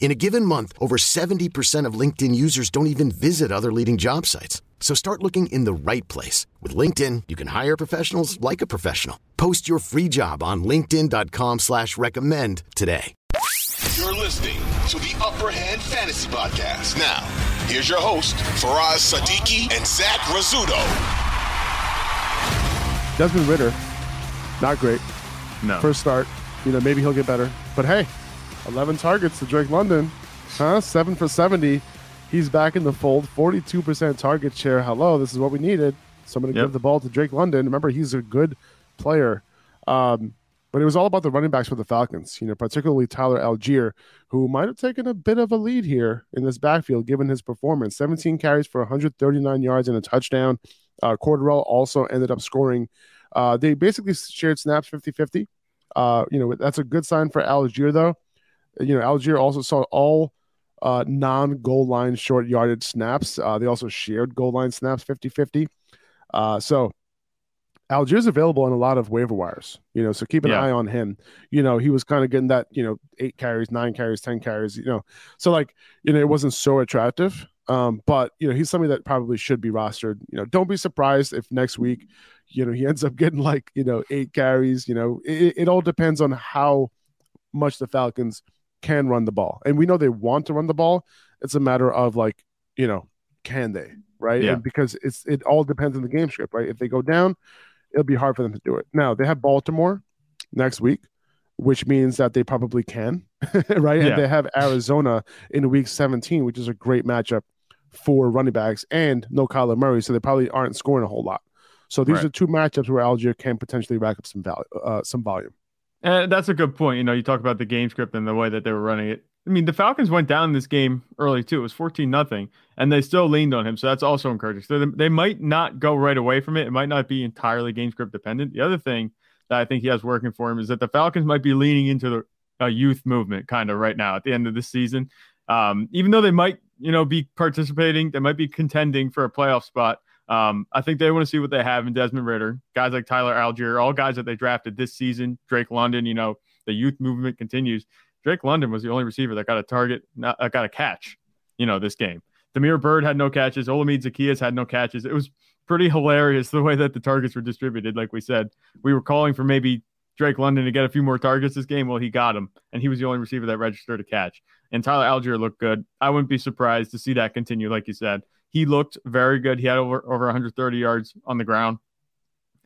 In a given month, over 70% of LinkedIn users don't even visit other leading job sites. So start looking in the right place. With LinkedIn, you can hire professionals like a professional. Post your free job on linkedin.com slash recommend today. You're listening to the Upper Hand Fantasy Podcast. Now, here's your host, Faraz Sadiki and Zach Rizzuto. Desmond Ridder, not great. No. First start. You know, maybe he'll get better. But hey, 11 targets to Drake London. Huh? 7 for 70. He's back in the fold. 42% target share. Hello, this is what we needed. So I'm going to Yep. give the ball to Drake London. Remember, he's a good player. Um, but it was all about the running backs for the Falcons, you know, particularly Tyler Allgeier, who might have taken a bit of a lead here in this backfield given his performance. 17 carries for 139 yards and a touchdown. Uh, Cordarrelle also ended up scoring. Uh, they basically shared snaps 50 50. Uh, you know, that's a good sign for Allgeier, though. You know, Allgeier also saw all uh, non goal line short yardage snaps. Uh, they also shared goal line snaps 50 50. Uh, so Allgeier's available on a lot of waiver wires, you know, so keep an Yeah. eye on him. You know, he was kind of getting that, you know, eight carries, nine carries, 10 carries, you know, so like, you know, it wasn't so attractive. Um, but you know, he's somebody that probably should be rostered. You know, don't be surprised if next week, you know, he ends up getting like, you know, eight carries, you know, it, it all depends on how much the Falcons can run the ball. And we know they want to run the ball. It's a matter of like, you know, can they, right? Yeah. And because it's it all depends on the game script, right? If they go down, it'll be hard for them to do it. Now they have Baltimore next week, which means that they probably can, right? Yeah. And they have Arizona in week 17, which is a great matchup for running backs and no Kyler Murray, so they probably aren't scoring a whole lot. So these Right. are two matchups where Allgeier can potentially rack up some value, uh, some volume. And that's a good point. You know, you talk about the game script and the way that they were running it. I mean, the Falcons went down this game early too. It was 14 nothing, and they still leaned on him. So that's also encouraging. So they, might not go right away from it. It might not be entirely game script dependent. The other thing that I think he has working for him is that the Falcons might be leaning into the youth movement kind of right now at the end of the season. Um, even though they might, you know, be participating, they might be contending for a playoff spot. Um, I think they want to see what they have in Desmond Ridder, guys like Tyler Allgeier, all guys that they drafted this season. Drake London, you know, the youth movement continues. Drake London was the only receiver that got a target, not uh, got a catch, you know, this game. Damiere Byrd had no catches. Olamide Zaccheaus had no catches. It was pretty hilarious the way that the targets were distributed. Like we said, we were calling for maybe Drake London to get a few more targets this game. Well, he got them, and he was the only receiver that registered a catch. And Tyler Allgeier looked good. I wouldn't be surprised to see that continue, like you said. He looked very good. He had over over 130 yards on the ground.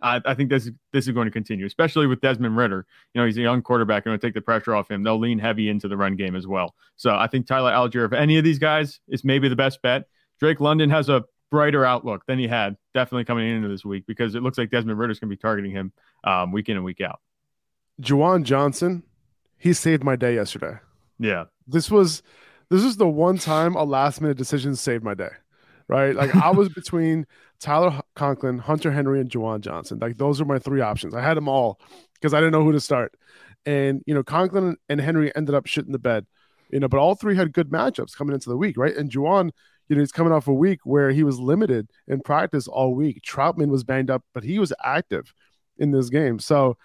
I, I think this is this is going to continue, especially with Desmond Ridder. You know, he's a young quarterback and will take the pressure off him. They'll lean heavy into the run game as well. So I think Tyler Allgeier, if any of these guys, is maybe the best bet. Drake London has a brighter outlook than he had definitely coming into this week because it looks like Desmond Ridder's going to be targeting him um, week in and week out. Juwan Johnson, he saved my day yesterday. Yeah, This was this is the one time a last minute decision saved my day. Right? Like I was between Tyler Conklin, Hunter Henry, and Juwan Johnson. Like those are my three options. I had them all because I didn't know who to start. And you know, Conklin and Henry ended up shitting the bed. You know, but all three had good matchups coming into the week, right? And Juwan, you know, he's coming off a week where he was limited in practice all week. Trautman was banged up, but he was active in this game. So,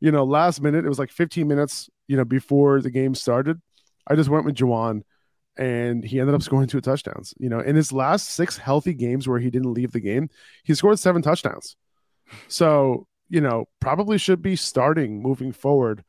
you know, last minute, it was like 15 minutes, you know, before the game started. I just went with Juwan and he ended up scoring two touchdowns. You know, in his last six healthy games where he didn't leave the game, he scored seven touchdowns. So, you know, probably should be starting moving forward,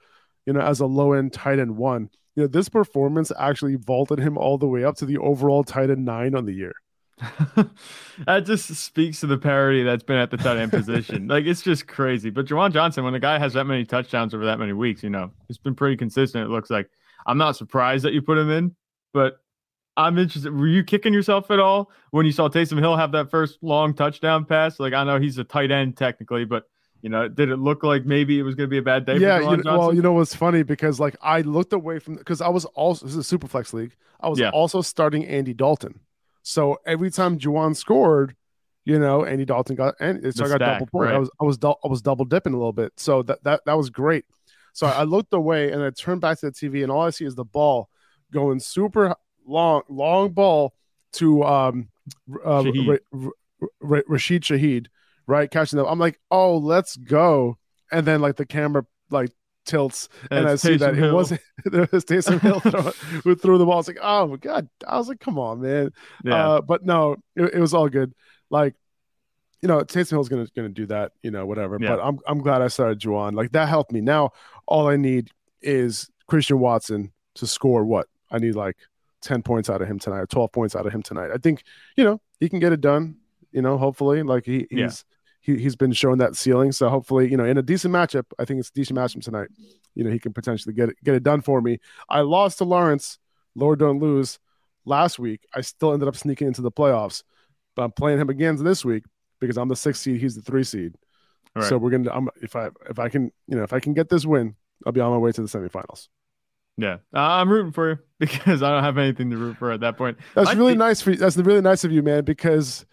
you know, as a low end tight end one. You know, this performance actually vaulted him all the way up to the overall tight end nine on the year. that just speaks to the parity that's been at the tight end position. like it's just crazy. But Juwan Johnson, when the guy has that many touchdowns over that many weeks, you know, it's been pretty consistent. It looks like. I'm not surprised that you put him in, but I'm interested. Were you kicking yourself at all when you saw Taysom Hill have that first long touchdown pass? Like I know he's a tight end technically, but you know, did it look like maybe it was going to be a bad day? Yeah, you know, well, you know what's funny because like I looked away from because I was also this is a super flex league. I was yeah. also starting Andy Dalton, so every time Juwan scored, you know, Andy Dalton got and so the I got stack, double point. Right. I was I was I was double dipping a little bit, so that that that was great. So I looked away and I turned back to the TV, and all I see is the ball going super long, long ball to um, uh, Shaheed. Rashid Shaheed right? Catching them. I'm like, oh, let's go. And then like the camera like tilts and, and I see that Hill. it wasn't it was Taysom Hill who threw the ball. I was like, oh my god. I was like, come on, man. Yeah. Uh, but no, it, it, was all good. Like, you know, Taysom Hill's gonna gonna do that, you know, whatever. Yeah. But I'm I'm glad I started Juwan. Like that helped me. Now all I need is Christian Watson to score what? I need like 10 points out of him tonight or 12 points out of him tonight. I think, you know, he can get it done, you know, hopefully. Like he, he's yeah he, he's been showing that ceiling. So hopefully, you know, in a decent matchup, I think it's a decent matchup tonight. You know, he can potentially get it, get it done for me. I lost to Lawrence. Lord don't lose. Last week, I still ended up sneaking into the playoffs, but I'm playing him again this week because I'm the sixth seed. He's the three seed. Right. So we're gonna. I'm, if I if I can you know if I can get this win, I'll be on my way to the semifinals. Yeah, uh, I'm rooting for you because I don't have anything to root for at that point. That's I really think... nice for you. That's really nice of you, man. Because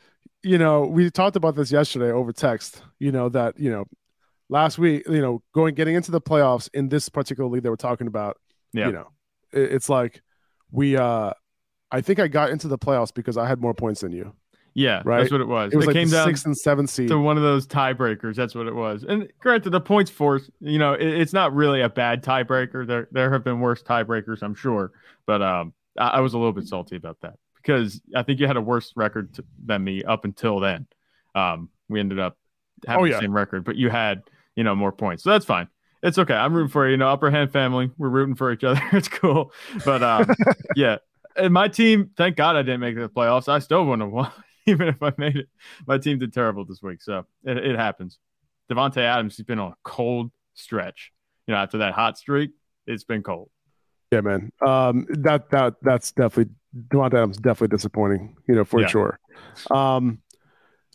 you know, we talked about this yesterday over text, you know, that, you know, last week, you know, going, getting into the playoffs in this particular league that we're talking about, yeah. you know, it, it's like we, uh, I think I got into the playoffs because I had more points than you. Yeah, right. That's what it was. It was it like came down sixth and seventh seed to one of those tiebreakers. That's what it was. And granted, the points force, you know, it, it's not really a bad tiebreaker. There, there have been worse tiebreakers, I'm sure, but um, I, I was a little bit salty about that because I think you had a worse record to, than me up until then. Um, we ended up having oh, yeah. the same record, but you had, you know, more points. So that's fine. It's okay. I'm rooting for you. You know, upper hand family. We're rooting for each other. it's cool. But um, yeah. And my team, thank God I didn't make the playoffs. I still wouldn't have won, even if I made it. My team did terrible this week. So it, it happens. Davante Adams, he's been on a cold stretch. You know, after that hot streak, it's been cold. Yeah, man. Um, that that that's definitely Davante Adams definitely disappointing, you know, for yeah. sure. Um,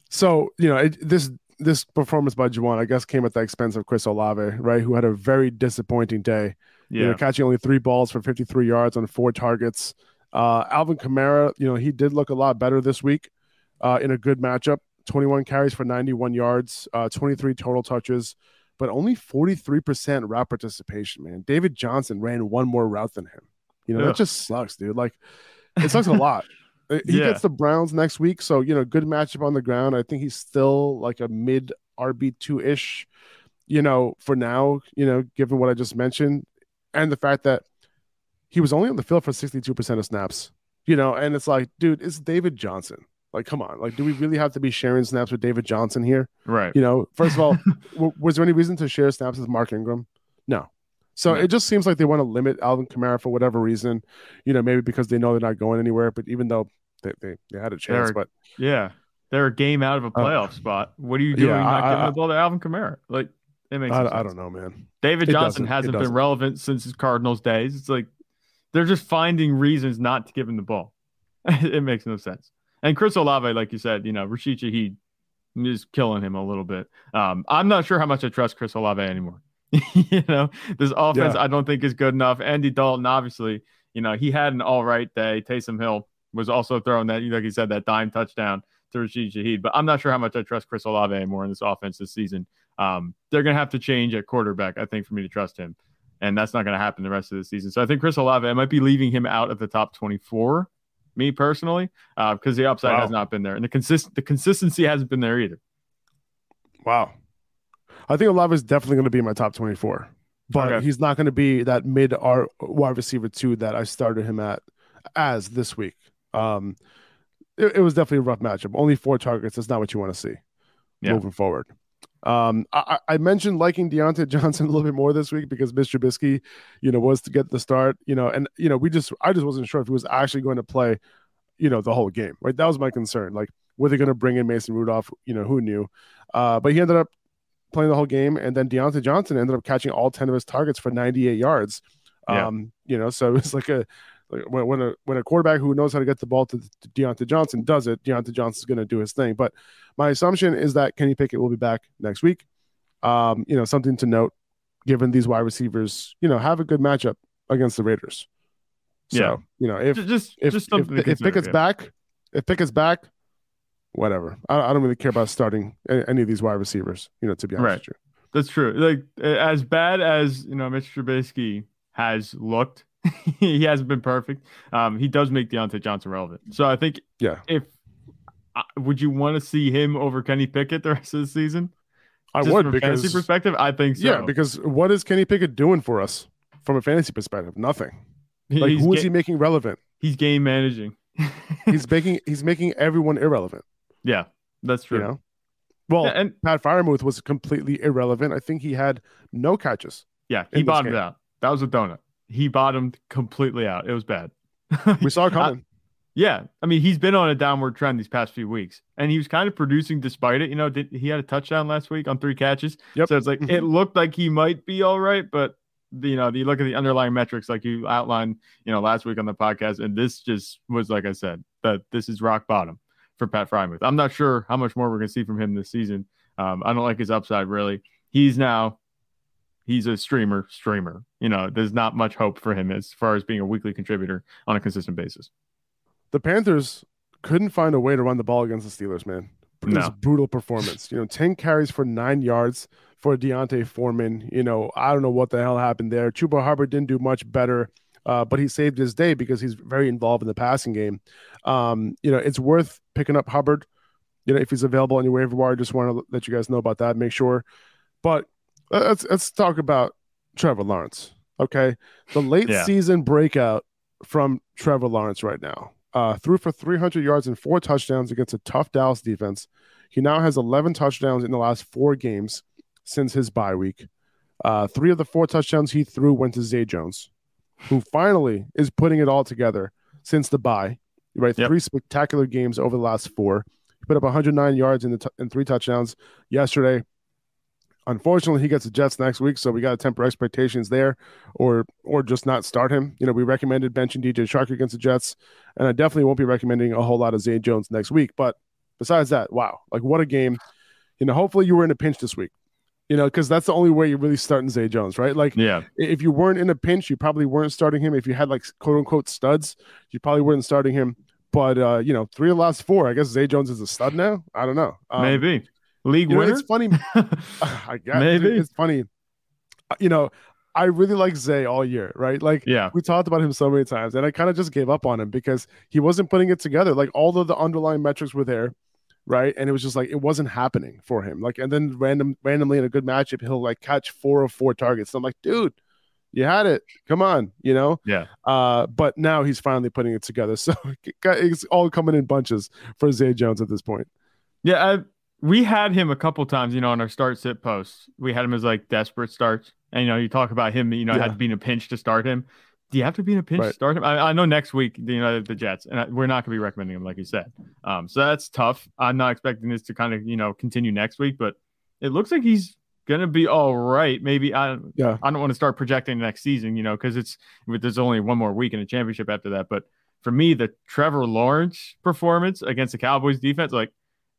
so you know, it, this this performance by Juwan, I guess, came at the expense of Chris Olave, right? Who had a very disappointing day. Yeah. You know, catching only three balls for 53 yards on four targets. Uh, Alvin Kamara, you know, he did look a lot better this week uh, in a good matchup. 21 carries for 91 yards, uh, 23 total touches, but only 43% route participation, man. David Johnson ran one more route than him. You know, that just sucks, dude. Like, it sucks a lot. Uh, he yeah. gets the Browns next week, so you know, good matchup on the ground. I think he's still like a mid RB two ish, you know, for now. You know, given what I just mentioned, and the fact that he was only on the field for sixty two percent of snaps. You know, and it's like, dude, it's David Johnson. Like, come on. Like, do we really have to be sharing snaps with David Johnson here? Right. You know, first of all, w- was there any reason to share snaps with Mark Ingram? No. So it just seems like they want to limit Alvin Kamara for whatever reason, you know, maybe because they know they're not going anywhere. But even though they, they, they had a chance, they're, but yeah, they're a game out of a uh, playoff uh, spot. What are you doing? Yeah, not I, giving I, the ball to Alvin Kamara? Like it makes. I, I don't know, man. David Johnson hasn't been relevant since his Cardinals days. It's like they're just finding reasons not to give him the ball. it makes no sense. And Chris Olave, like you said, you know, Rashid Shaheed is killing him a little bit. Um, I'm not sure how much I trust Chris Olave anymore. you know, this offense yeah. I don't think is good enough. Andy Dalton, obviously, you know, he had an all right day. Taysom Hill was also throwing that, like you said, that dime touchdown to Rashid Shaheed. But I'm not sure how much I trust Chris Olave anymore in this offense this season. Um, they're going to have to change at quarterback, I think, for me to trust him. And that's not going to happen the rest of the season. So I think Chris Olave, I might be leaving him out of the top 24, me personally, because uh, the upside wow. has not been there. And the, consist- the consistency hasn't been there either. Wow. I think Olave is definitely going to be in my top 24, but okay. he's not going to be that mid R wide receiver two that I started him at as this week. Um, it, it, was definitely a rough matchup. Only four targets. That's not what you want to see yeah. moving forward. Um, I, I, mentioned liking Diontae Johnson a little bit more this week because Mr. Trubisky, you know, was to get the start, you know, and you know, we just I just wasn't sure if he was actually going to play you know, the whole game, right? That was my concern. Like, were they going to bring in Mason Rudolph? You know, who knew? Uh, but he ended up playing the whole game, and then Diontae Johnson ended up catching all ten of his targets for 98 yards. Yeah. Um, you know, so it's like a when, when a when a quarterback who knows how to get the ball to, to Diontae Johnson does it, Diontae Johnson's going to do his thing. But my assumption is that Kenny Pickett will be back next week. Um, you know, something to note, given these wide receivers, you know, have a good matchup against the Raiders. So, Yeah. you know, if Ju- just if just if, to if Pickett's yeah. back, if Pickett's back, whatever. I, I don't really care about starting any of these wide receivers. You know, to be honest Right. with you. That's true. Like as bad as you know, Mitch Trubisky has looked, he hasn't been perfect. Um, he does make Diontae Johnson relevant. So I think Yeah. if uh, would you want to see him over Kenny Pickett the rest of the season? I Just would from a because fantasy perspective, I think so. yeah, because what is Kenny Pickett doing for us from a fantasy perspective? Nothing. Like he's, who is ga- he making relevant? he's game managing. He's making he's making everyone irrelevant. yeah, that's true. You know. Well, Yeah, and Pat Freiermuth was completely irrelevant. I think he had no catches. yeah, he bottomed out. That was a donut. He bottomed completely out. It was bad. We saw it I- Yeah, I mean he's been on a downward trend these past few weeks, and he was kind of producing despite it. You know, did, he had a touchdown last week on three catches. Yep. So it's like it looked like he might be all right, but the, you know, you look at the underlying metrics like you outlined, you know, last week on the podcast, and this just was like I said that this is rock bottom for Pat Freiermuth. I'm not sure how much more we're gonna see from him this season. Um, I don't like his upside really. He's now he's a streamer streamer. You know, there's not much hope for him as far as being a weekly contributor on a consistent basis. the Panthers couldn't find a way to run the ball against the Steelers, man. It was No. a brutal performance. You know, 10 carries for nine yards for D'Onta Foreman. You know, I don't know what the hell happened there. Chuba Hubbard didn't do much better, uh, but he saved his day because he's very involved in the passing game. Um, you know, it's worth picking up Hubbard. You know, if he's available on your waiver wire, just want to let you guys know about that. Make sure. But let's let's talk about Trevor Lawrence. Okay, the late Yeah. season breakout from Trevor Lawrence right now. Uh, threw for 300 yards and four touchdowns against a tough Dallas defense. He now has 11 touchdowns in the last four games since his bye week. Uh, three of the four touchdowns he threw went to Zay Jones, who finally is putting it all together since the bye. Right, Yep. three spectacular games over the last four. He put up 109 yards in the t- and three touchdowns yesterday. Unfortunately, he gets the Jets next week, so we got to temper expectations there, or or just not start him. You know, we recommended benching DJ Chark against the Jets, and I definitely won't be recommending a whole lot of Zay Jones next week. But besides that, wow, like what a game! You know, hopefully you were in a pinch this week. You know, because that's the only way you're really starting Zay Jones, right? Like Yeah. if you weren't in a pinch, you probably weren't starting him. If you had like quote unquote studs, you probably weren't starting him. But uh, you know, three of the last four, I guess Zay Jones is a stud now. I don't know. Um, Maybe. League you know, winner? it's funny. I guess Maybe. it's funny. Uh, You know, I really like Zay all year, right? Like yeah. we talked about him so many times, and I kind of just gave up on him because he wasn't putting it together. Like all of the underlying metrics were there, right? And it was just like it wasn't happening for him. Like, and then random, randomly in a good matchup, he'll like catch four or four targets. I'm like, dude, you had it. Come on, you know. Yeah. Uh, but now he's finally putting it together. So it's all coming in bunches for Zay Jones at this point. Yeah, I, we had him a couple times, you know, on our start sit posts. We had him as like desperate starts, and you know, you talk about him, you know, Yeah. had to be in a pinch to start him. Do you have to be in a pinch Right. to start him? I, I know next week, you know, the Jets, and we're not going to be recommending him, like you said. Um, so that's tough. I'm not expecting this to kind of, you know, continue next week, but it looks like he's gonna be all right. Maybe I, Yeah. I don't want to start projecting next season, you know, because it's there's only one more week in a championship after that. But for me, the Trevor Lawrence performance against the Cowboys defense, like,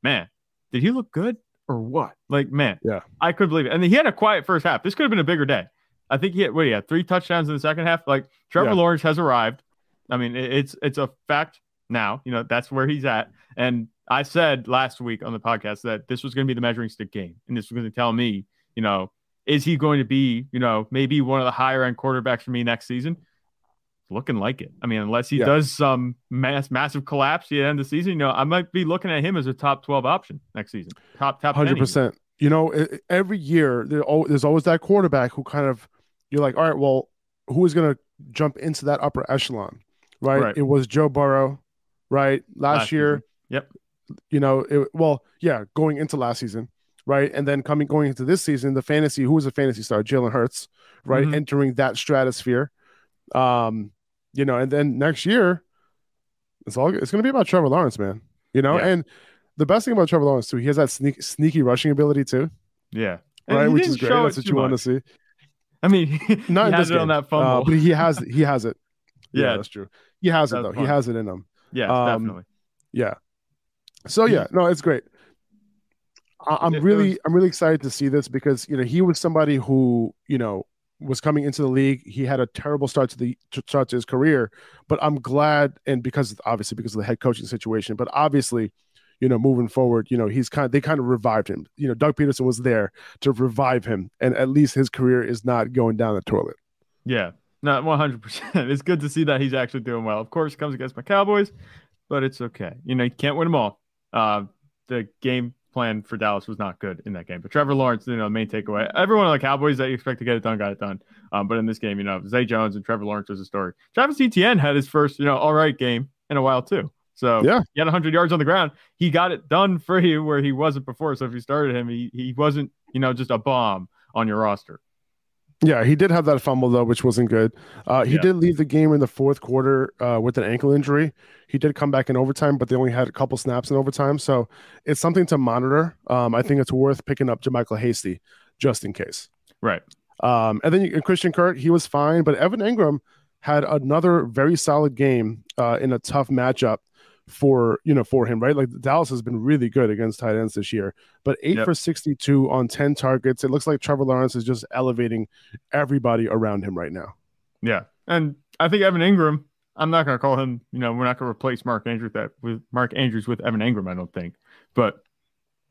man, did he look good or what? Like, man, Yeah. I couldn't believe it. And he had a quiet first half. This could have been a bigger day. I think he had what he had three touchdowns in the second half. Like Trevor Yeah. Lawrence has arrived. I mean, it's it's a fact now. You know, that's where he's at. And I said last week on the podcast that this was going to be the measuring stick game, and this was going to tell me, you know, is he going to be, you know, maybe one of the higher end quarterbacks for me next season? Looking like it. I mean, unless he Yeah. does some mass massive collapse at the end of the season, you know, I might be looking at him as a top twelve option next season. Top top hundred percent. You know, every year there's always that quarterback who kind of you're like, all right, well, who is going to jump into that upper echelon, right? Right. It was Joe Burrow, right? Last, Last year, season. Yep. You know, it, well, yeah, going into last season, right, and then coming going into this season, the fantasy who was a fantasy star, Jalen Hurts, right, Mhm. entering that stratosphere, um, you know, and then next year, It's all it's going to be about Trevor Lawrence, man. You know, Yeah. and the best thing about Trevor Lawrence too, he has that sneak, sneaky rushing ability too, Yeah. Right? Which is great. That's what you want to see. I mean, Not in this it on that fumble. Uh, but he has he has it. Yeah, Yeah. that's true. He has it though. was He has it in him. Yeah, um, definitely. Yeah. So yeah, no, it's great. I, I'm If really, was- I'm really excited to see this because you know he was somebody who you know was coming into the league. He had a terrible start to the to start to his career, but I'm glad, and because obviously because of the head coaching situation, but obviously, you know, moving forward, you know, he's kind, they kind of revived him. You know, Doug Pederson was there to revive him, and at least his career is not going down the toilet. Yeah. not 100%. It's good to see that he's actually doing well. Of course, comes against my Cowboys, but it's okay. You know, you can't win them all. Uh, the game plan for Dallas was not good in that game. But Trevor Lawrence, you know, the main takeaway. Everyone on the Cowboys that you expect to get it done got it done. Um, but in this game, you know, Zay Jones and Trevor Lawrence was a story. Travis Etienne had his first, you know, all right game in a while too. So Yeah. he had 100 yards on the ground. He got it done for you where he wasn't before. So if you started him, he, he wasn't, you know, just a bomb on your roster. Yeah, he did have that fumble though, which wasn't good. Uh, he Yeah. did leave the game in the fourth quarter uh, with an ankle injury. He did come back in overtime, but they only had a couple snaps in overtime, so it's something to monitor. Um, I think it's worth picking up JaMycal Hasty just in case. Right. Um, and then you, and Christian Kirk, he was fine, but Evan Engram had another very solid game uh, in a tough matchup for you know for him, right? Like Dallas has been really good against tight ends this year, but eight Yep. for sixty-two on ten targets. It looks like Trevor Lawrence is just elevating everybody around him right now. Yeah, and I think Evan Engram. I'm not going to call him. You know, we're not going to replace Mark Andrews that with Mark Andrews with Evan Engram. I don't think, but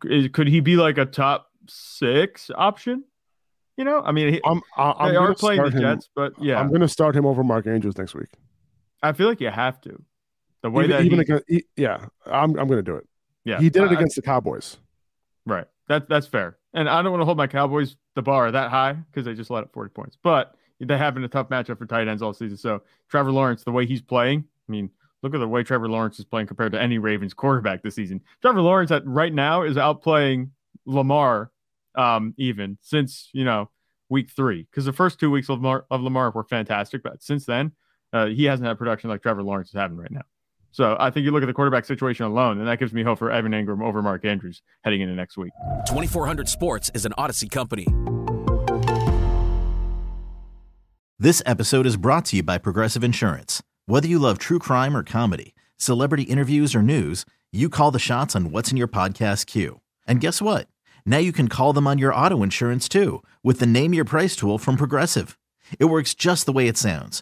is, could he be like a top six option? You know, I mean, he, I'm I'm they are gonna playing the him. Jets, but yeah, I'm going to start him over Mark Andrews next week. I feel like you have to. The way Even, that even he, against, he- yeah, I'm I'm to do it. yeah, he did it I- against the Cowboys. Right. That that's fair. And I don't want to hold my Cowboys the bar that high because they just let up 40 points. But they have been a tough matchup for tight ends all season. So Trevor Lawrence, the way he's playing, I mean, look at the way Trevor Lawrence is playing compared to any Ravens quarterback this season. Trevor Lawrence at right now is outplaying Lamar um even since, you know, week three. Because the first two weeks of Lamar, of Lamar were fantastic, but since then, uh, he hasn't had production like Trevor Lawrence is having right now. So I think you look at the quarterback situation alone, and that gives me hope for Evan Engram over Mark Andrews heading into next week. 2400 Sports is an Audacy company. This episode is brought to you by Progressive Insurance. Whether you love true crime or comedy, celebrity interviews or news, you call the shots on what's in your podcast queue. And guess what? Now you can call them on your auto insurance too with the Name Your Price tool from Progressive. It works just the way it sounds.